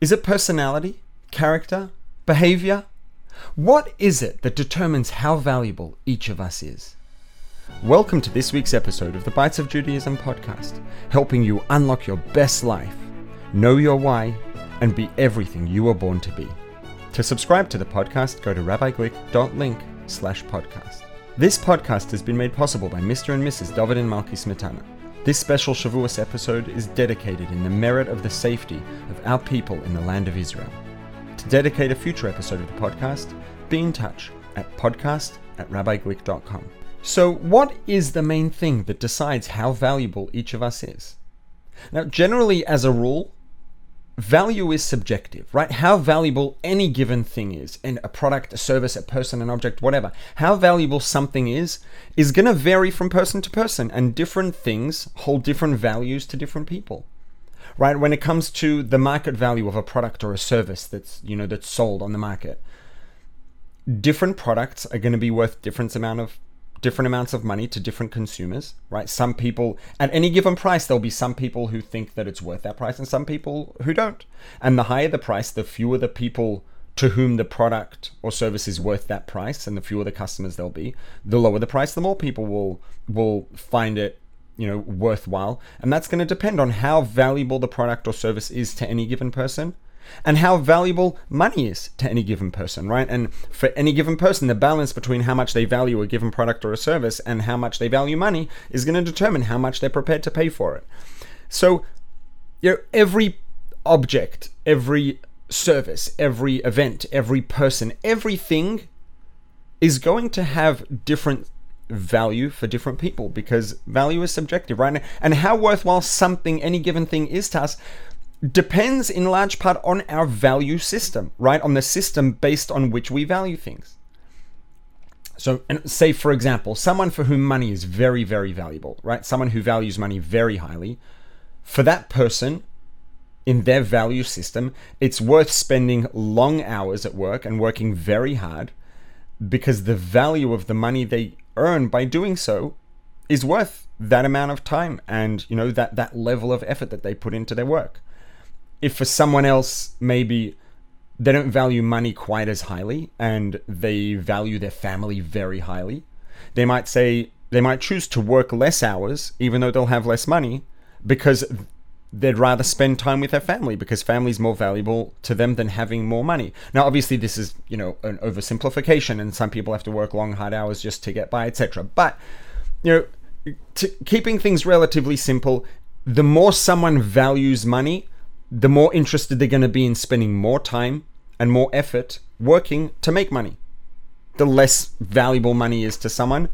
Is it personality, character, behavior? What is it that determines how valuable each of us is? Welcome to this week's episode of the Bites of Judaism podcast, helping you unlock your best life, know your why, and be everything you were born to be. To subscribe to the podcast, go to rabbiglick.link slash podcast. This podcast has been made possible by Mr. and Mrs. David and Malki Smetana. This special Shavuos episode is dedicated in the merit of the safety of our people in the land of Israel. To dedicate a future episode of the podcast, be in touch at podcast at rabbiglick.com. So, what is the main thing that decides how valuable each of us is? Now, generally, as a rule, value is subjective, right? How valuable any given thing is, and a product, a service, a person, an object, whatever, how valuable something is, is going to vary from person to person, and different things hold different values to different people. Right? When it comes to the market value of a product or a service that's, you know, that's sold on the market, different products are going to be worth different amount of different amounts of money to different consumers, right? Some people, at any given price, there'll be some people who think that it's worth that price and some people who don't. And the higher the price, the fewer the people to whom the product or service is worth that price and the fewer the customers there'll be. The lower the price, the more people will will find it you know worthwhile and that's going to depend on how valuable the product or service is to any given person and how valuable money is to any given person, right? And for any given person, the balance between how much they value a given product or a service and how much they value money is going to determine how much they're prepared to pay for it. So, you know, every object, every service, every event, every person, everything is going to have different value for different people because value is subjective, right? And how worthwhile something, any given thing is to us depends in large part on our value system, right? On the system based on which we value things. So, and say, for example, someone for whom money is very, very valuable, right? Someone who values money very highly. For that person, in their value system, it's worth spending long hours at work and working very hard because the value of the money they earn by doing so is worth that amount of time and you know that that level of effort that they put into their work if for someone else maybe they don't value money quite as highly and they value their family very highly, they might say they might choose to work less hours even though they'll have less money because they'd rather spend time with their family because family is more valuable to them than having more money. Now, obviously, this is you know an oversimplification, and some people have to work long, hard hours just to get by, etc. But you know, keeping things relatively simple, the more someone values money, the more interested they're going to be in spending more time and more effort working to make money. The less valuable money is to someone,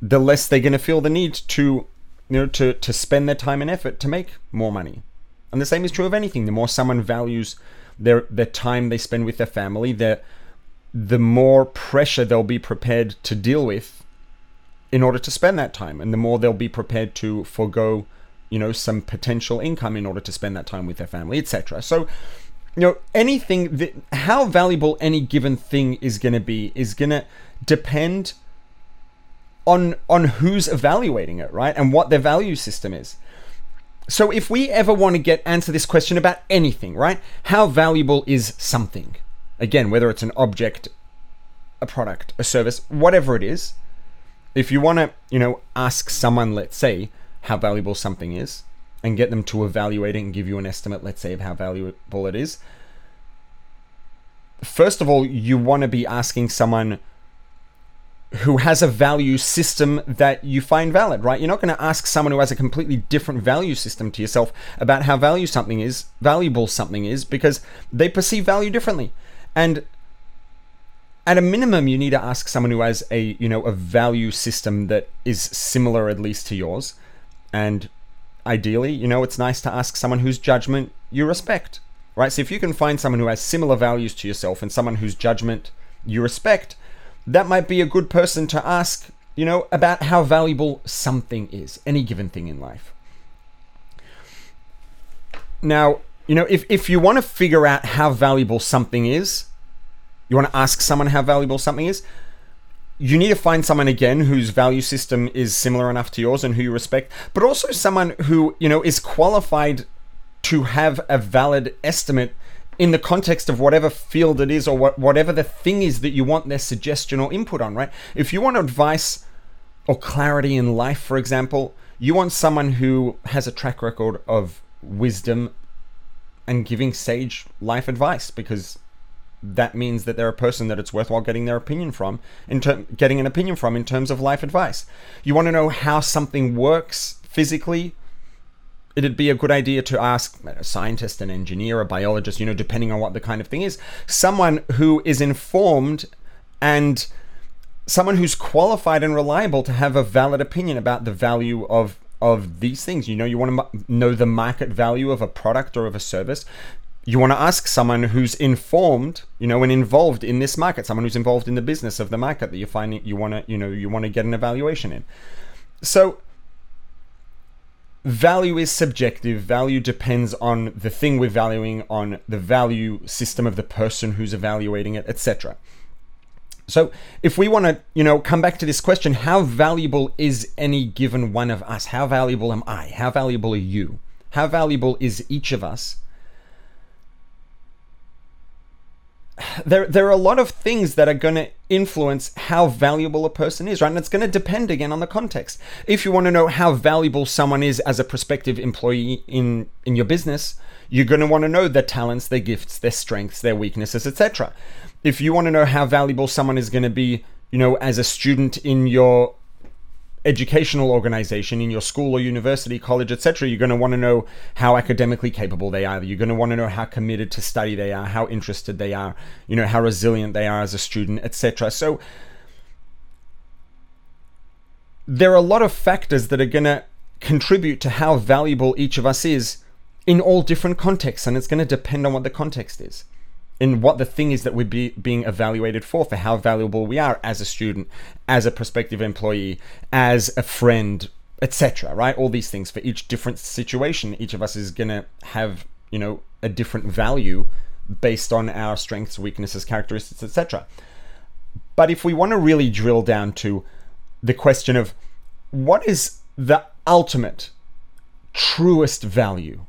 the less they're going to feel the need to, you know, to, to spend their time and effort to make more money. And the same is true of anything. The more someone values their their time they spend with their family, the the more pressure they'll be prepared to deal with in order to spend that time, and the more they'll be prepared to forego you know, some potential income in order to spend that time with their family, etc. So, you know, anything that, how valuable any given thing is going to be is going to depend on on who's evaluating it, right? And what their value system is. So if we ever want to get answer this question about anything, right? How valuable is something? Again, whether it's an object, a product, a service, whatever it is, if you want to, you know, ask someone, let's say, how valuable something is and get them to evaluate it and give you an estimate, let's say, of how valuable it is. First of all, you want to be asking someone who has a value system that you find valid, right? You're not going to ask someone who has a completely different value system to yourself about how value something is, valuable something is, because they perceive value differently. And at a minimum, you need to ask someone who has a, you know, a value system that is similar at least to yours and ideally, you know, it's nice to ask someone whose judgment you respect, right? So if you can find someone who has similar values to yourself and someone whose judgment you respect, that might be a good person to ask, you know, about how valuable something is, any given thing in life. Now, you know, if, if you want to figure out how valuable something is, you want to ask someone how valuable something is, you need to find someone again whose value system is similar enough to yours and who you respect, but also someone who, you know, is qualified to have a valid estimate in the context of whatever field it is or wh- whatever the thing is that you want their suggestion or input on, right? If you want advice or clarity in life, for example, you want someone who has a track record of wisdom and giving sage life advice because that means that they're a person that it's worthwhile getting their opinion from in ter- getting an opinion from in terms of life advice. You want to know how something works physically it'd be a good idea to ask a scientist, an engineer, a biologist, you know, depending on what the kind of thing is, someone who is informed and someone who's qualified and reliable to have a valid opinion about the value of of these things. You know, you want to know the market value of a product or of a service. You want to ask someone who's informed, you know, and involved in this market, someone who's involved in the business of the market that you're finding you want to, you know, you want to get an evaluation in. So value is subjective. Value depends on the thing we're valuing, on the value system of the person who's evaluating it, etc. So, if we want to, you know, come back to this question, how valuable is any given one of us? How valuable am I? How valuable are you? How valuable is each of us? There there are a lot of things that are going to influence how valuable a person is, right? And it's going to depend again on the context. If you want to know how valuable someone is as a prospective employee in in your business, you're going to want to know their talents, their gifts, their strengths, their weaknesses, etc. If you want to know how valuable someone is going to be, you know, as a student in your educational organization in your school or university, college, etc., you're going to want to know how academically capable they are. You're going to want to know how committed to study they are, how interested they are, you know, how resilient they are as a student, etc. So there are a lot of factors that are going to contribute to how valuable each of us is in all different contexts, and it's going to depend on what the context is in what the thing is that we're be, being evaluated for, for how valuable we are as a student, as a prospective employee, as a friend, etc. Right? All these things for each different situation, each of us is gonna have you know a different value based on our strengths, weaknesses, characteristics, etc. But if we want to really drill down to the question of what is the ultimate, truest value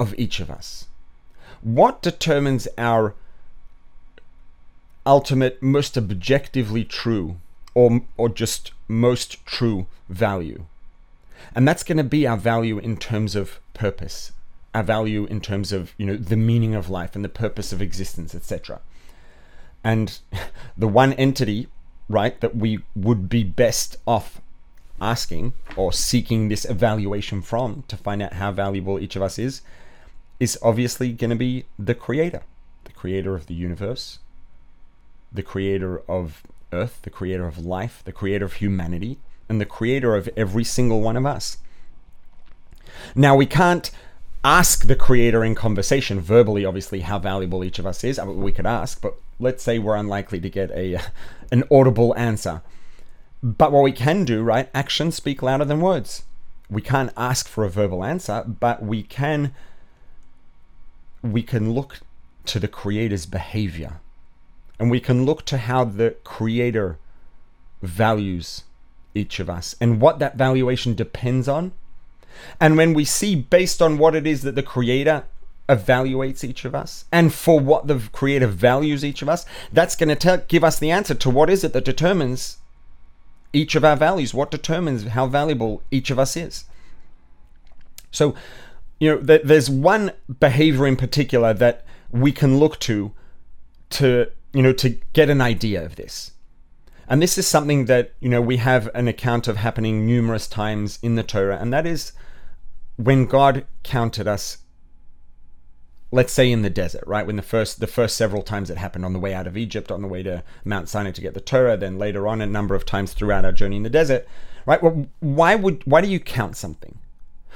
of each of us what determines our ultimate, most objectively true, or, or just most true value? And that's going to be our value in terms of purpose, our value in terms of, you know, the meaning of life and the purpose of existence, etc. And the one entity, right, that we would be best off asking or seeking this evaluation from to find out how valuable each of us is is obviously going to be the creator, the creator of the universe, the creator of Earth, the creator of life, the creator of humanity, and the creator of every single one of us. Now, we can't ask the creator in conversation verbally, obviously, how valuable each of us is. I mean, we could ask, but let's say we're unlikely to get a an audible answer. But what we can do, right? Actions speak louder than words. We can't ask for a verbal answer, but we can we can look to the creator's behavior and we can look to how the creator values each of us and what that valuation depends on. And when we see based on what it is that the creator evaluates each of us and for what the creator values each of us, that's going to give us the answer to what is it that determines each of our values, what determines how valuable each of us is. So you know, th- there's one behavior in particular that we can look to to you know to get an idea of this. And this is something that you know we have an account of happening numerous times in the Torah, and that is when God counted us. Let's say in the desert, right? When the first the first several times it happened on the way out of Egypt, on the way to Mount Sinai to get the Torah, then later on a number of times throughout our journey in the desert, right? Well, why would why do you count something?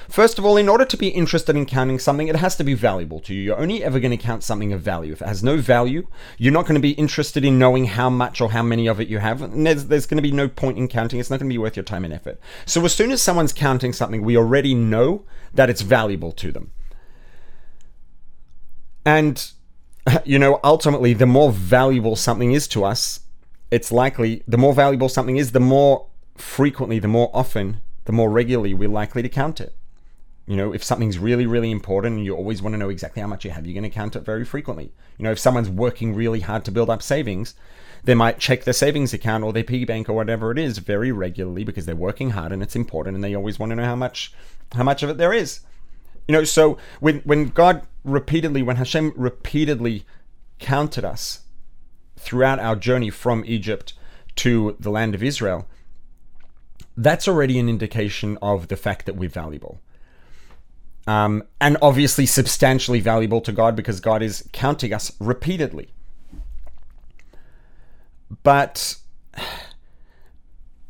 First of all, in order to be interested in counting something, it has to be valuable to you. You're only ever going to count something of value. If it has no value, you're not going to be interested in knowing how much or how many of it you have. And there's, there's going to be no point in counting. It's not going to be worth your time and effort. So as soon as someone's counting something, we already know that it's valuable to them. And, you know, ultimately, the more valuable something is to us, it's likely, the more valuable something is, the more frequently, the more often, the more regularly we're likely to count it you know, if something's really, really important and you always want to know exactly how much you have, you're going to count it very frequently. You know, if someone's working really hard to build up savings, they might check their savings account or their piggy bank or whatever it is very regularly because they're working hard and it's important and they always want to know how much how much of it there is. You know, so when when God repeatedly, when Hashem repeatedly counted us throughout our journey from Egypt to the land of Israel, that's already an indication of the fact that we're valuable. Um, and obviously substantially valuable to God because God is counting us repeatedly. But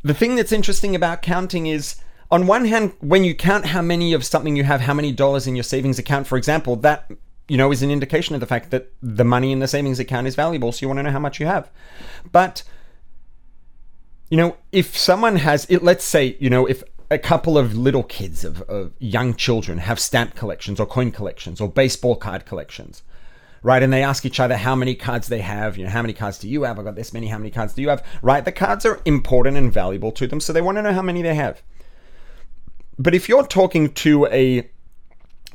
the thing that's interesting about counting is on one hand, when you count how many of something you have, how many dollars in your savings account, for example, that you know is an indication of the fact that the money in the savings account is valuable. So you want to know how much you have. But you know, if someone has it, let's say, you know, if a couple of little kids of, of young children have stamp collections or coin collections or baseball card collections, right? And they ask each other how many cards they have. You know, how many cards do you have? I've got this many. How many cards do you have? Right? The cards are important and valuable to them, so they want to know how many they have. But if you're talking to a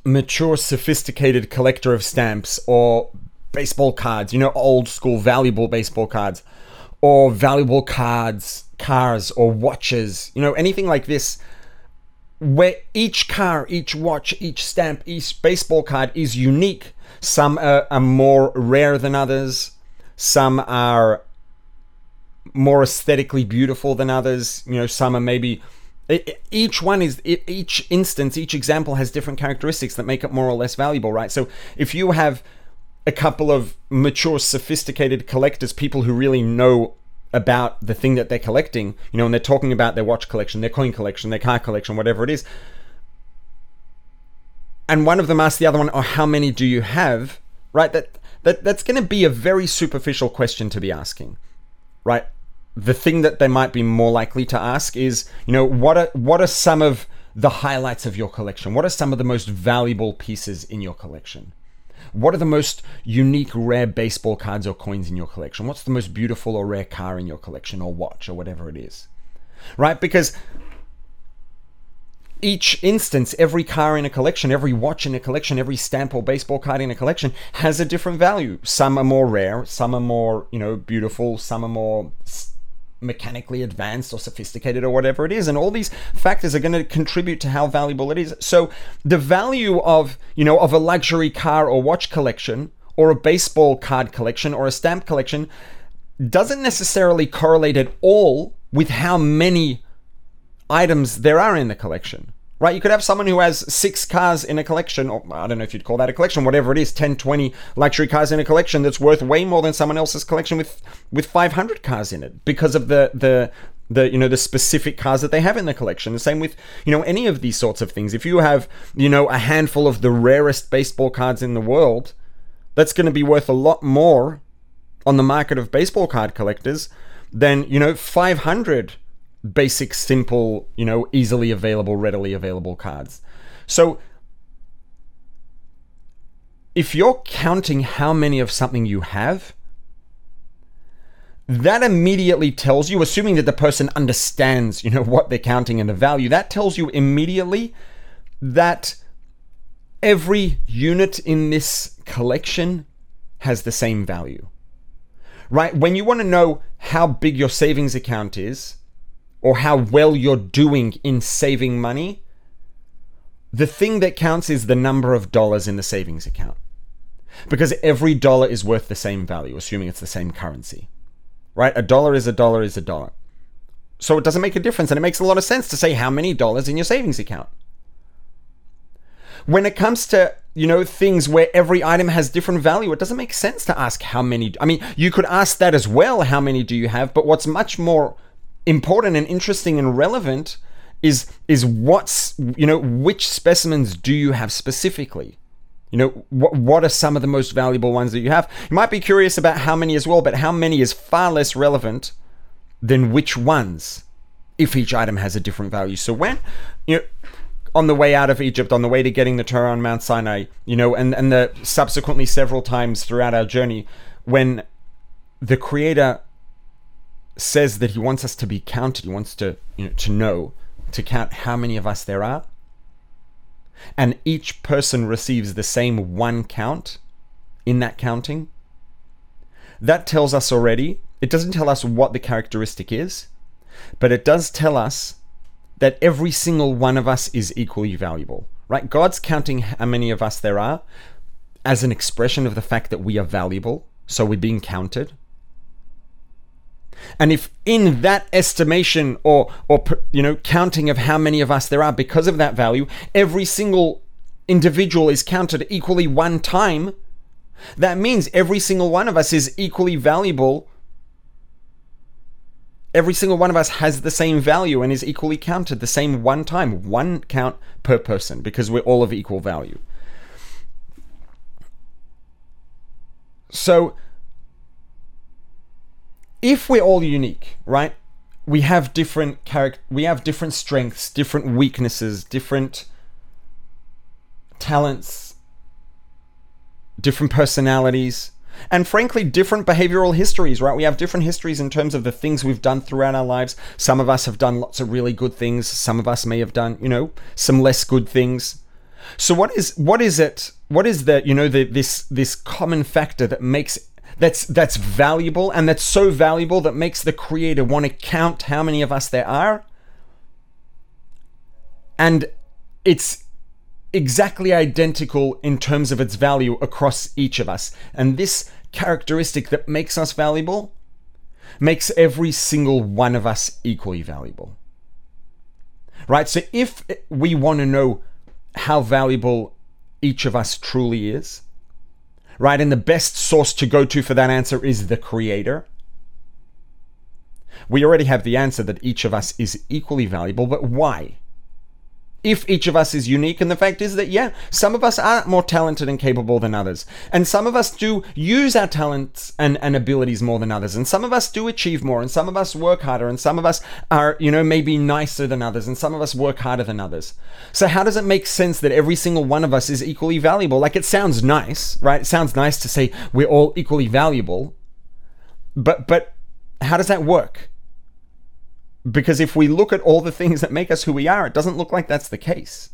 mature, sophisticated collector of stamps or baseball cards, you know, old school, valuable baseball cards, or valuable cards, cars, or watches, you know, anything like this, where each car, each watch, each stamp, each baseball card is unique. Some are, are more rare than others, some are more aesthetically beautiful than others, you know, some are maybe each one is each instance each example has different characteristics that make it more or less valuable right? So if you have a couple of mature sophisticated collectors people who really know about the thing that they're collecting. You know and they're talking about their watch collection their coin collection their car collection whatever it is. And one of them asks the other one oh how many do you have? Right? That that that's going to be a very superficial question to be asking. Right? The thing that they might be more likely to ask is, you know, what are what are some of the highlights of your collection? What are some of the most valuable pieces in your collection? What are the most unique, rare baseball cards or coins in your collection? What's the most beautiful or rare car in your collection or watch or whatever it is? Right? Because each instance, every car in a collection, every watch in a collection, every stamp or baseball card in a collection has a different value. Some are more rare, some are more, you know, beautiful, some are more mechanically advanced or sophisticated or whatever it is. And all these factors are going to contribute to how valuable it is. So the value of you know of a luxury car or watch collection or a baseball card collection or a stamp collection doesn't necessarily correlate at all with how many items there are in the collection right? You could have someone who has six cars in a collection, or I don't know if you'd call that a collection, whatever it is, 10, 20 luxury cars in a collection that's worth way more than someone else's collection with, with 500 cars in it because of the, the, the you know the specific cars that they have in the collection the same with you know any of these sorts of things if you have you know a handful of the rarest baseball cards in the world that's going to be worth a lot more on the market of baseball card collectors than you know 500 basic, simple, you know, easily available, readily available cards. So if you're counting how many of something you have, that immediately tells you, assuming that the person understands, you know, what they're counting and the value, that tells you immediately that every unit in this collection has the same value. Right? When you want to know how big your savings account is, or how well you're doing in saving money, the thing that counts is the number of dollars in the savings account. Because every dollar is worth the same value, assuming it's the same currency. Right? A dollar is a dollar is a dollar. So it doesn't make a difference, and it makes a lot of sense to say how many dollars in your savings account. When it comes to you know things where every item has different value it doesn't make sense to ask how many i mean you could ask that as well how many do you have but what's much more important and interesting and relevant is is what's you know which specimens do you have specifically? You know what what are some of the most valuable ones that you have? You might be curious about how many as well but how many is far less relevant than which ones if each item has a different value? So when you know on the way out of Egypt, on the way to getting the Torah on Mount Sinai, you know, and, and the subsequently several times throughout our journey, when the Creator says that he wants us to be counted. He wants to, you know, to know, to count how many of us there are. and each person receives the same one count in that counting, that tells us already, it doesn't tell us what the characteristic is, but it does tell us that every single one of us is equally valuable, right? God's counting how many of us there are as an expression of the fact that we are valuable, so we're being counted. And if in that estimation or or you know counting of how many of us there are because of that value, every single individual is counted equally one time, that means every single one of us is equally valuable. Every single one of us has the same value and is equally counted the same one time, one count per person, because we're all of equal value. So, if we're all unique, right? We have different character, we have different strengths, different weaknesses, different talents, different personalities, and frankly, different behavioral histories, right? We have different histories in terms of the things we've done throughout our lives. Some of us have done lots of really good things. Some of us may have done, you know, some less good things. So what is what is it? What is the you know the this this common factor that makes that's that's valuable and that's so valuable that makes the creator want to count how many of us there are? And it's exactly identical in terms of its value across each of us. And this characteristic that makes us valuable makes every single one of us equally valuable. Right? So if we want to know how valuable each of us truly is, right? And the best source to go to for that answer is the creator. We already have the answer that each of us is equally valuable, but why? If each of us is unique. And the fact is that, yeah, some of us are more talented and capable than others. And some of us do use our talents and, and abilities more than others. And some of us do achieve more. And some of us work harder. And some of us are, you know, maybe nicer than others. And some of us work harder than others. So, how does it make sense that every single one of us is equally valuable? Like, it sounds nice, right? It sounds nice to say we're all equally valuable. But, but, how does that work? Because if we look at all the things that make us who we are, it doesn't look like that's the case.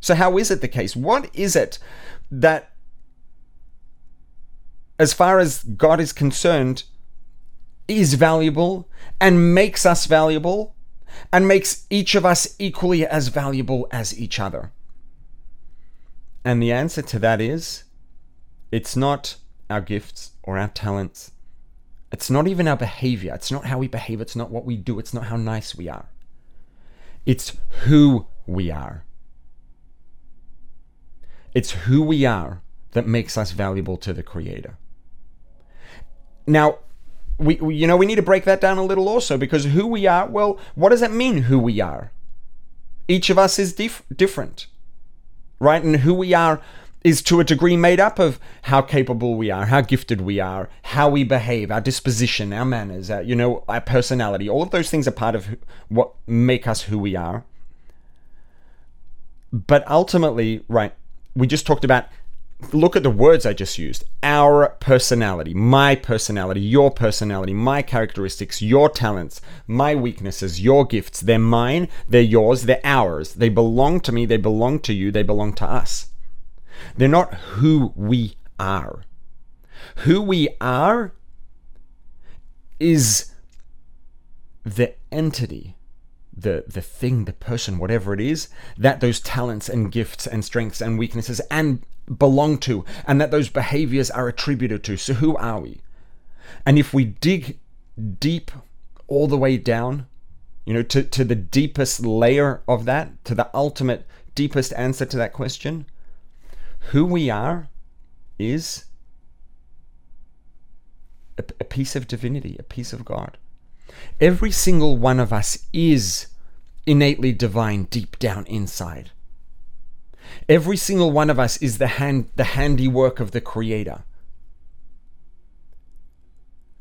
So, how is it the case? What is it that, as far as God is concerned, is valuable and makes us valuable and makes each of us equally as valuable as each other? And the answer to that is it's not our gifts or our talents it's not even our behavior. It's not how we behave. It's not what we do. It's not how nice we are. It's who we are. It's who we are that makes us valuable to the Creator. Now, we, we, you know we need to break that down a little also because who we are well what does that mean who we are each of us is dif- different right and who we are is to a degree made up of how capable we are, how gifted we are, how we behave, our disposition, our manners, our, you know, our personality. All of those things are part of what make us who we are. But ultimately, right, we just talked about look at the words I just used our personality, my personality, your personality, my characteristics, your talents, my weaknesses, your gifts. They're mine, they're yours, they're ours. They belong to me, they belong to you, they belong to us. They're not who we are. Who we are is the entity, the, the thing, the person, whatever it is, that those talents and gifts and strengths and weaknesses and belong to, and that those behaviors are attributed to. So, who are we? And if we dig deep all the way down, you know, to, to the deepest layer of that, to the ultimate, deepest answer to that question, who we are is a, a piece of divinity, a piece of God. Every single one of us is innately divine deep down inside. Every single one of us is the hand the handiwork of the creator.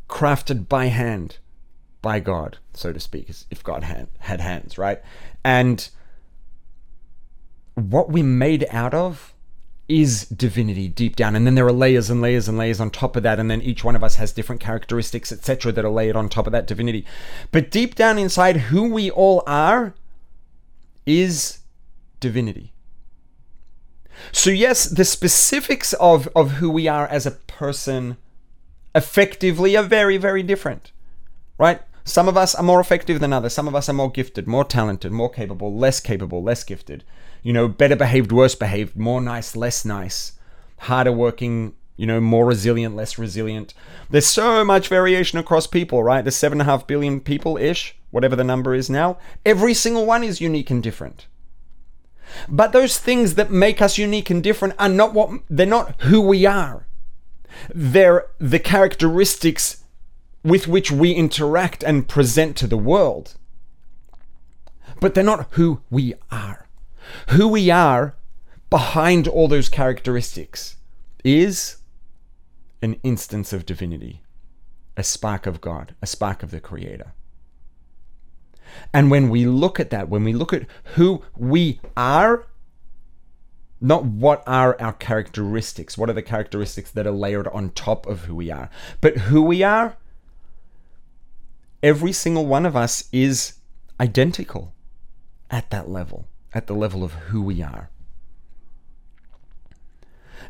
Crafted by hand by God, so to speak, if God had, had hands, right? And what we made out of is divinity deep down and then there are layers and layers and layers on top of that and then each one of us has different characteristics etc that are layered on top of that divinity but deep down inside who we all are is divinity So, yes, the specifics of, of who we are as a person effectively are very, very different, right? Some of us are more effective than others. Some of us are more gifted, more talented, more capable, less capable, less gifted. You know, better behaved, worse behaved, more nice, less nice, harder working, you know, more resilient, less resilient. There's so much variation across people, right? There's seven and a half billion people ish, whatever the number is now. Every single one is unique and different. But those things that make us unique and different are not what they're not who we are. They're the characteristics with which we interact and present to the world. But they're not who we are. Who we are behind all those characteristics is an instance of divinity, a spark of God, a spark of the Creator. And when we look at that, when we look at who we are, not what are our characteristics, what are the characteristics that are layered on top of who we are, but who we are, every single one of us is identical at that level, at the level of who we are.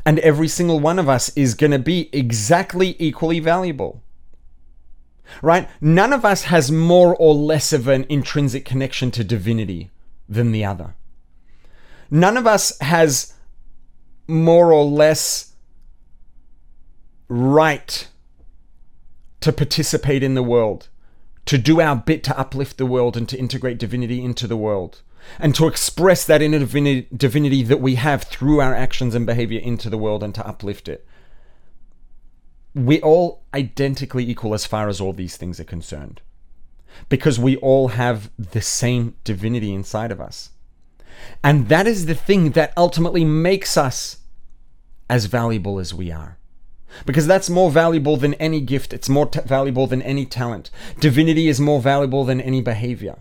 And every single one of us is going to be exactly equally valuable. Right? None of us has more or less of an intrinsic connection to divinity than the other. None of us has more or less right to participate in the world, to do our bit to uplift the world and to integrate divinity into the world and to express that inner divinity that we have through our actions and behavior into the world and to uplift it. We're all identically equal as far as all these things are concerned because we all have the same divinity inside of us. And that is the thing that ultimately makes us as valuable as we are. Because that's more valuable than any gift, it's more t- valuable than any talent. Divinity is more valuable than any behavior.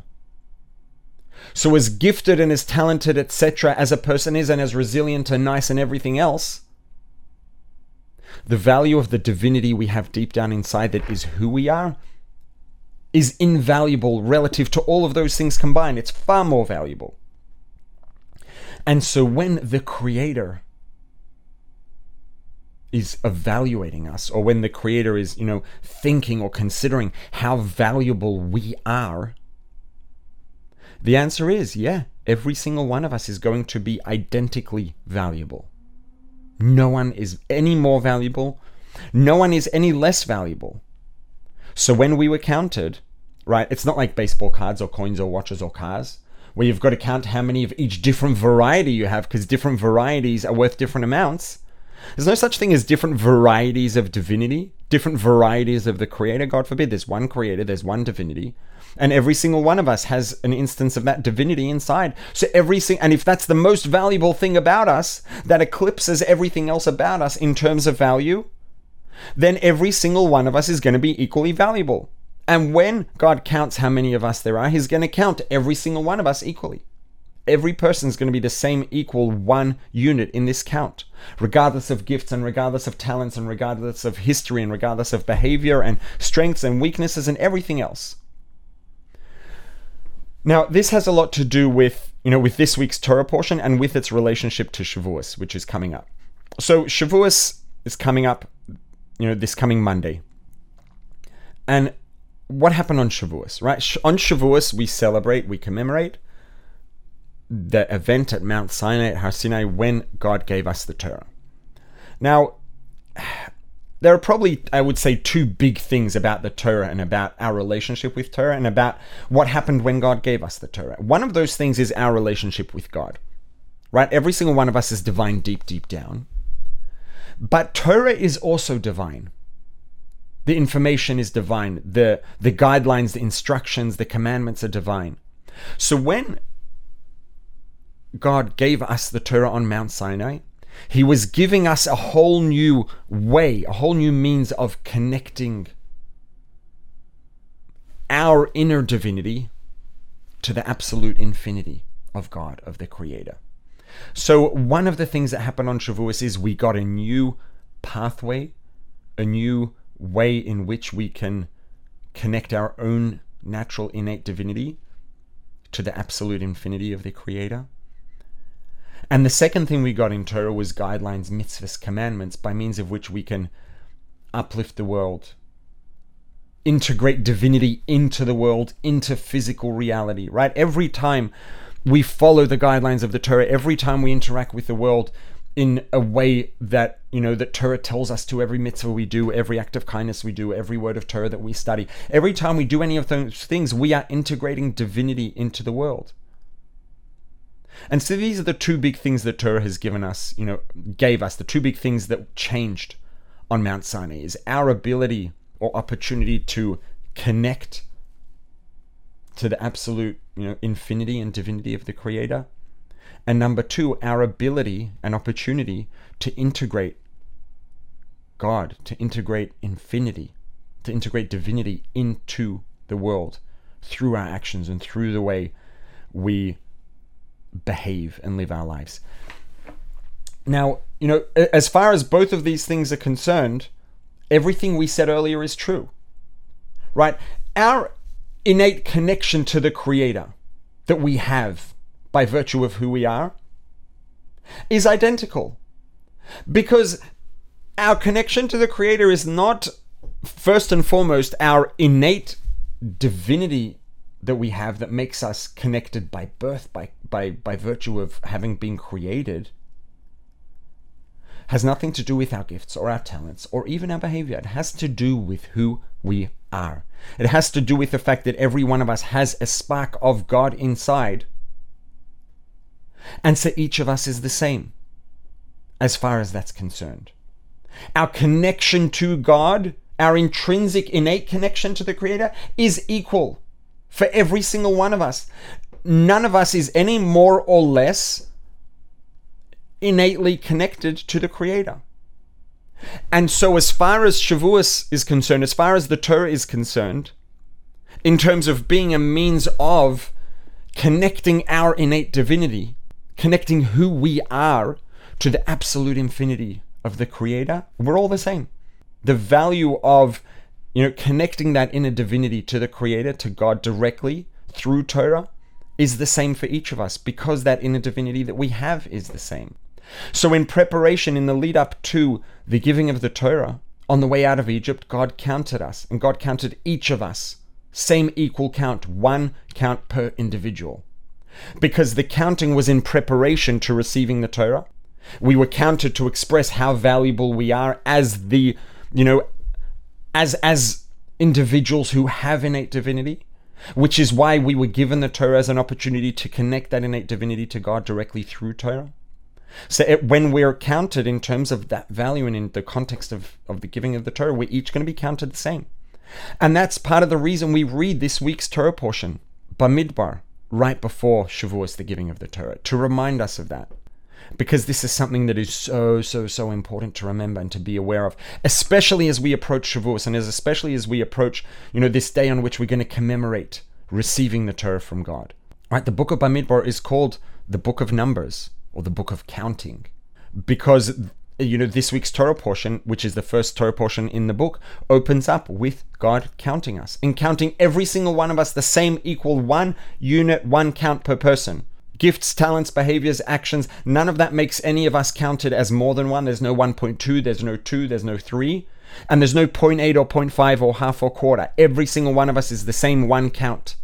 So, as gifted and as talented, etc., as a person is, and as resilient and nice and everything else, the value of the divinity we have deep down inside that is who we are is invaluable relative to all of those things combined. It's far more valuable. And so, when the Creator is evaluating us or when the creator is you know thinking or considering how valuable we are the answer is yeah, every single one of us is going to be identically valuable. No one is any more valuable, no one is any less valuable. So when we were counted, right, it's not like baseball cards or coins or watches or cars where you've got to count how many of each different variety you have because different varieties are worth different amounts. There's no such thing as different varieties of divinity, different varieties of the creator. God forbid, there's one creator, there's one divinity. And every single one of us has an instance of that divinity inside. So every sing- and if that's the most valuable thing about us that eclipses everything else about us in terms of value, then every single one of us is going to be equally valuable. And when God counts how many of us there are, He's going to count every single one of us equally. Every person is going to be the same equal one unit in this count, regardless of gifts and regardless of talents and regardless of history and regardless of behavior and strengths and weaknesses and everything else. Now, this has a lot to do with, you know, with this week's Torah portion and with its relationship to Shavuos, which is coming up. So Shavuos is coming up, you know, this coming Monday. And what happened on Shavuos, right? On Shavuos, we celebrate, we commemorate the event at Mount Sinai, at Har Sinai, when God gave us the Torah. Now, there are probably, I would say, two big things about the Torah and about our relationship with Torah and about what happened when God gave us the Torah. One of those things is our relationship with God, right? Every single one of us is divine deep, deep down. But Torah is also divine. The information is divine. The, the guidelines, the instructions, the commandments are divine. So when God gave us the Torah on Mount Sinai, he was giving us a whole new way, a whole new means of connecting our inner divinity to the absolute infinity of God, of the Creator. So, one of the things that happened on Shavuos is we got a new pathway, a new way in which we can connect our own natural innate divinity to the absolute infinity of the Creator. And the second thing we got in Torah was guidelines, mitzvahs, commandments, by means of which we can uplift the world, integrate divinity into the world, into physical reality, right? Every time we follow the guidelines of the Torah, every time we interact with the world in a way that, you know, that Torah tells us to, every mitzvah we do, every act of kindness we do, every word of Torah that we study, every time we do any of those things, we are integrating divinity into the world. And so these are the two big things that Torah has given us, you know, gave us, the two big things that changed on Mount Sinai is our ability or opportunity to connect to the absolute, you know, infinity and divinity of the creator. And number 2, our ability and opportunity to integrate God, to integrate infinity, to integrate divinity into the world through our actions and through the way we behave and live our lives. Now, you know, as far as both of these things are concerned, everything we said earlier is true. Right? Our innate connection to the Creator that we have by virtue of who we are is identical. Because our connection to the Creator is not, first and foremost, our innate divinity that we have that makes us connected by birth, by, by, by virtue of having been created, has nothing to do with our gifts or our talents or even our behavior. It has to do with who we are. It has to do with the fact that every one of us has a spark of God inside. And so each of us is the same as far as that's concerned. Our connection to God, our intrinsic, innate connection to the Creator, is equal for every single one of us. None of us is any more or less innately connected to the Creator. And so, as far as Shavuos is concerned, as far as the Torah is concerned, in terms of being a means of connecting our innate divinity, connecting who we are to the absolute infinity of the Creator, we're all the same. The value of you know, connecting that inner divinity to the Creator, to God directly through Torah, is the same for each of us because that inner divinity that we have is the same. So, in preparation, in the lead up to the giving of the Torah, on the way out of Egypt, God counted us and God counted each of us. Same equal count, one count per individual. Because the counting was in preparation to receiving the Torah. We were counted to express how valuable we are as the, you know, as as individuals who have innate divinity, which is why we were given the Torah as an opportunity to connect that innate divinity to God directly through Torah. So it, when we're counted in terms of that value and in the context of, of the giving of the Torah, we're each going to be counted the same. And that's part of the reason we read this week's Torah portion, Bamidbar, right before Shavuos, the giving of the Torah, to remind us of that because this is something that is so, so, so important to remember and to be aware of, especially as we approach Shavuos and as especially as we approach, you know, this day on which we're going to commemorate receiving the Torah from God. Right? The book of Bamidbar is called the book of numbers or the book of counting because you know this week's Torah portion, which is the first Torah portion in the book, opens up with God counting us and counting every single one of us the same equal one unit, one count per person gifts, talents, behaviors, actions, none of that makes any of us counted as more than one. There's no 1.2, there's no 2, there's no 3, and there's no 0.8 or 0.5 or half or quarter. Every single one of us is the same one count.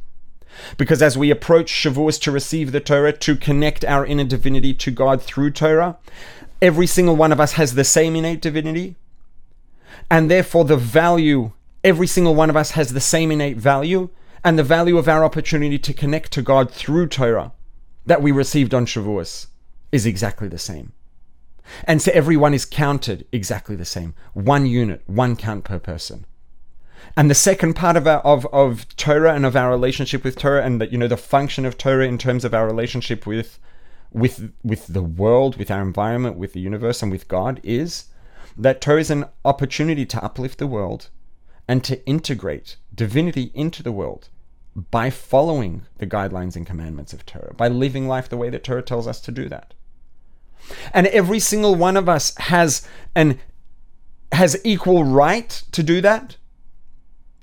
Because as we approach Shavuos to receive the Torah, to connect our inner divinity to God through Torah, every single one of us has the same innate divinity, and therefore the value, every single one of us has the same innate value, and the value of our opportunity to connect to God through Torah that we received on Shavuos is exactly the same. And so everyone is counted exactly the same. One unit, one count per person. And the second part of our of, of Torah and of our relationship with Torah and that you know the function of Torah in terms of our relationship with with with the world, with our environment, with the universe, and with God is that Torah is an opportunity to uplift the world and to integrate divinity into the world by following the guidelines and commandments of Torah, by living life the way that Torah tells us to do that. And every single one of us has an has equal right to do that.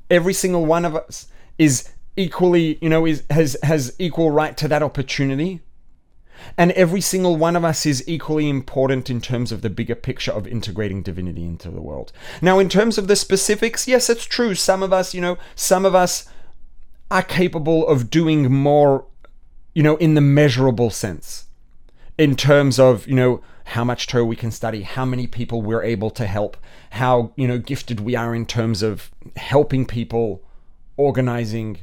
Every single one of us is equally, you know, is has has equal right to that opportunity. And every single one of us is equally important in terms of the bigger picture of integrating divinity into the world. Now, in terms of the specifics, yes, it's true. Some of us, you know, some of us are capable of doing more, you know, in the measurable sense, in terms of, you know, how much Torah we can study, how many people we're able to help, how, you know, gifted we are in terms of helping people, organizing,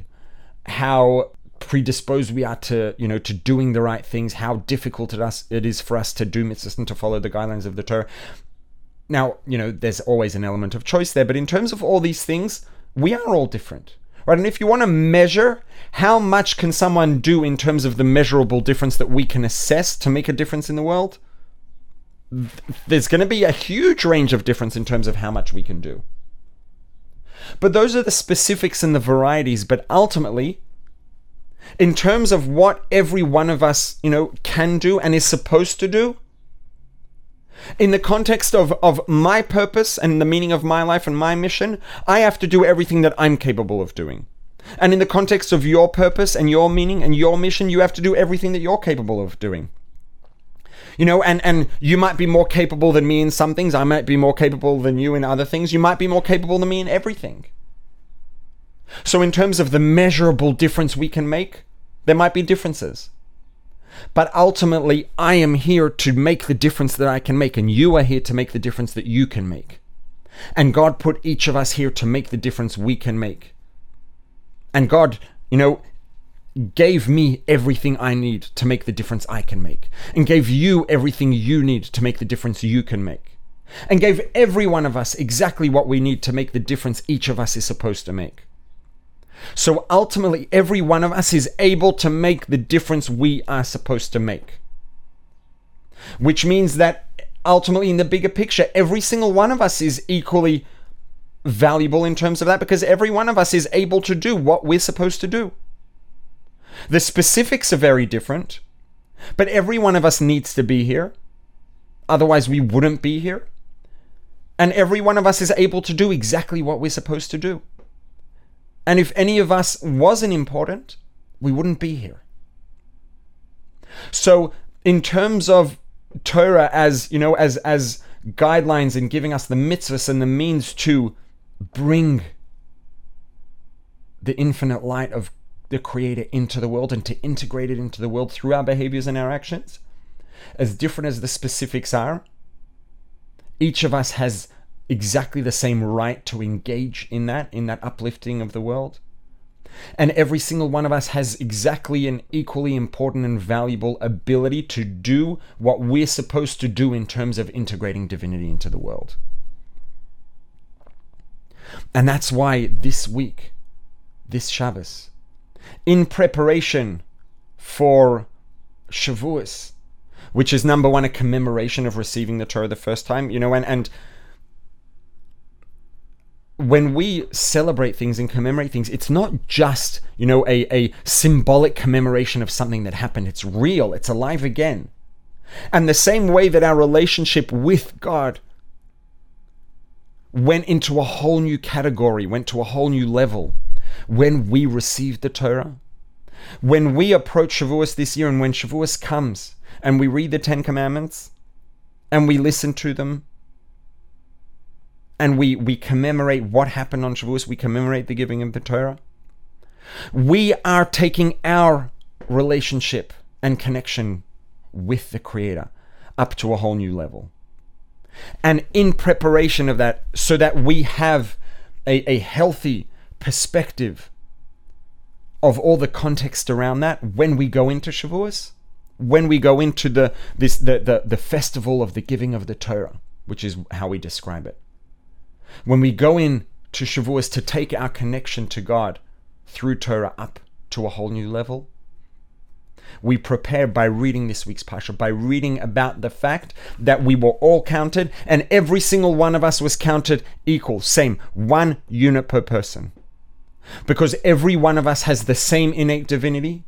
how predisposed we are to you know to doing the right things how difficult it, us, it is for us to do mitzvahs and to follow the guidelines of the torah. Now you know there's always an element of choice there but in terms of all these things we are all different right? And if you want to measure how much can someone do in terms of the measurable difference that we can assess to make a difference in the world? There's going to be a huge range of difference in terms of how much we can do. But those are the specifics and the varieties but ultimately in terms of what every one of us, you know, can do and is supposed to do, in the context of, of my purpose and the meaning of my life and my mission, I have to do everything that I'm capable of doing. And in the context of your purpose and your meaning and your mission, you have to do everything that you're capable of doing. You know, and, and you might be more capable than me in some things. I might be more capable than you in other things. You might be more capable than me in everything. So, in terms of the measurable difference we can make, there might be differences. But ultimately, I am here to make the difference that I can make, and you are here to make the difference that you can make. And God put each of us here to make the difference we can make. And God, you know, gave me everything I need to make the difference I can make, and gave you everything you need to make the difference you can make, and gave every one of us exactly what we need to make the difference each of us is supposed to make. So ultimately, every one of us is able to make the difference we are supposed to make. Which means that ultimately, in the bigger picture, every single one of us is equally valuable in terms of that because every one of us is able to do what we're supposed to do. The specifics are very different, but every one of us needs to be here. Otherwise, we wouldn't be here. And every one of us is able to do exactly what we're supposed to do. And if any of us wasn't important, we wouldn't be here. So, in terms of Torah as, you know, as as guidelines in giving us the mitzvahs and the means to bring the infinite light of the creator into the world and to integrate it into the world through our behaviors and our actions as different as the specifics are each of us has exactly the same right to engage in that, in that uplifting of the world. And every single one of us has exactly an equally important and valuable ability to do what we're supposed to do in terms of integrating divinity into the world. And that's why this week, this Shabbos, in preparation for Shavuos, which is number one, a commemoration of receiving the Torah the first time, you know, and, and when we celebrate things and commemorate things, it's not just, you know, a, a symbolic commemoration of something that happened. It's real, it's alive again. And the same way that our relationship with God went into a whole new category, went to a whole new level when we received the Torah. When we approach Shavuos this year and when Shavuos comes and we read the Ten Commandments and we listen to them and we, we commemorate what happened on Shavuos, we commemorate the giving of the Torah. We are taking our relationship and connection with the Creator up to a whole new level. And in preparation of that, so that we have a, a healthy perspective of all the context around that when we go into Shavuos, when we go into the this the, the, the festival of the giving of the Torah, which is how we describe it. When we go in to Shavuos to take our connection to God through Torah up to a whole new level, we prepare by reading this week's Parsha, by reading about the fact that we were all counted and every single one of us was counted equal, same, one unit per person. Because every one of us has the same innate divinity,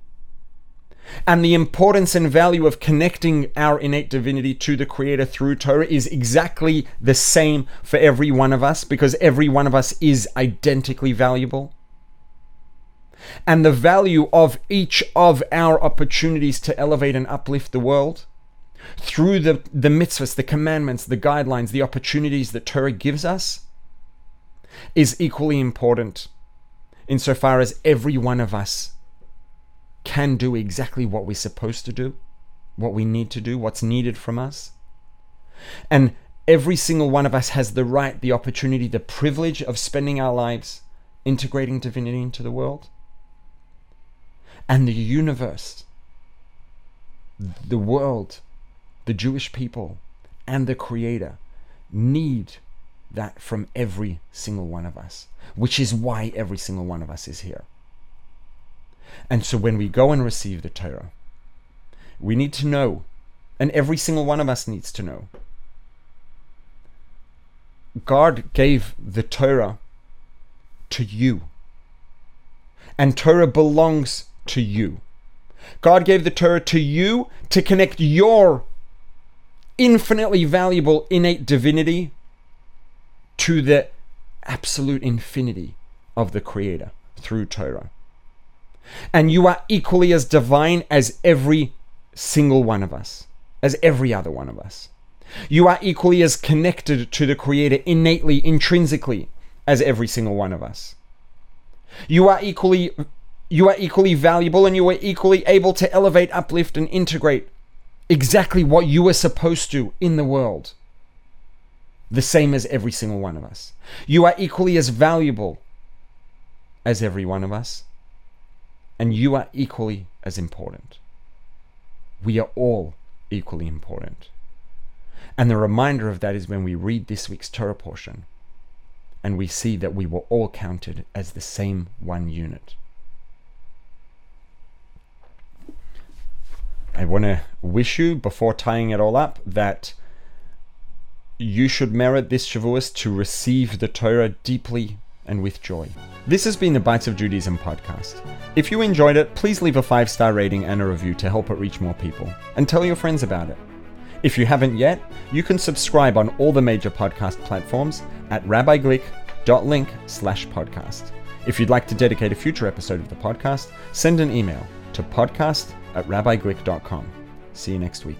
and the importance and value of connecting our innate divinity to the Creator through Torah is exactly the same for every one of us because every one of us is identically valuable. and the value of each of our opportunities to elevate and uplift the world through the, the mitzvahs, the commandments, the guidelines, the opportunities that Torah gives us is equally important insofar as every one of us can do exactly what we're supposed to do, what we need to do, what's needed from us. And every single one of us has the right, the opportunity, the privilege of spending our lives integrating divinity into the world. And the universe, the world, the Jewish people, and the Creator need that from every single one of us, which is why every single one of us is here. And so when we go and receive the Torah, we need to know, and every single one of us needs to know. God gave the Torah to you. And Torah belongs to you. God gave the Torah to you to connect your infinitely valuable innate divinity to the absolute infinity of the Creator through Torah. And you are equally as divine as every single one of us, as every other one of us. You are equally as connected to the Creator innately, intrinsically, as every single one of us. You are equally you are equally valuable and you are equally able to elevate, uplift, and integrate exactly what you are supposed to in the world. The same as every single one of us. You are equally as valuable as every one of us. And you are equally as important. We are all equally important. And the reminder of that is when we read this week's Torah portion and we see that we were all counted as the same one unit. I want to wish you, before tying it all up, that you should merit this Shavuos to receive the Torah deeply and with joy. This has been the Bites of Judaism podcast. If you enjoyed it, please leave a five star rating and a review to help it reach more people. And tell your friends about it. If you haven't yet, you can subscribe on all the major podcast platforms at rabbiglick.link slash podcast. If you'd like to dedicate a future episode of the podcast, send an email to podcast at rabbiglick.com. See you next week.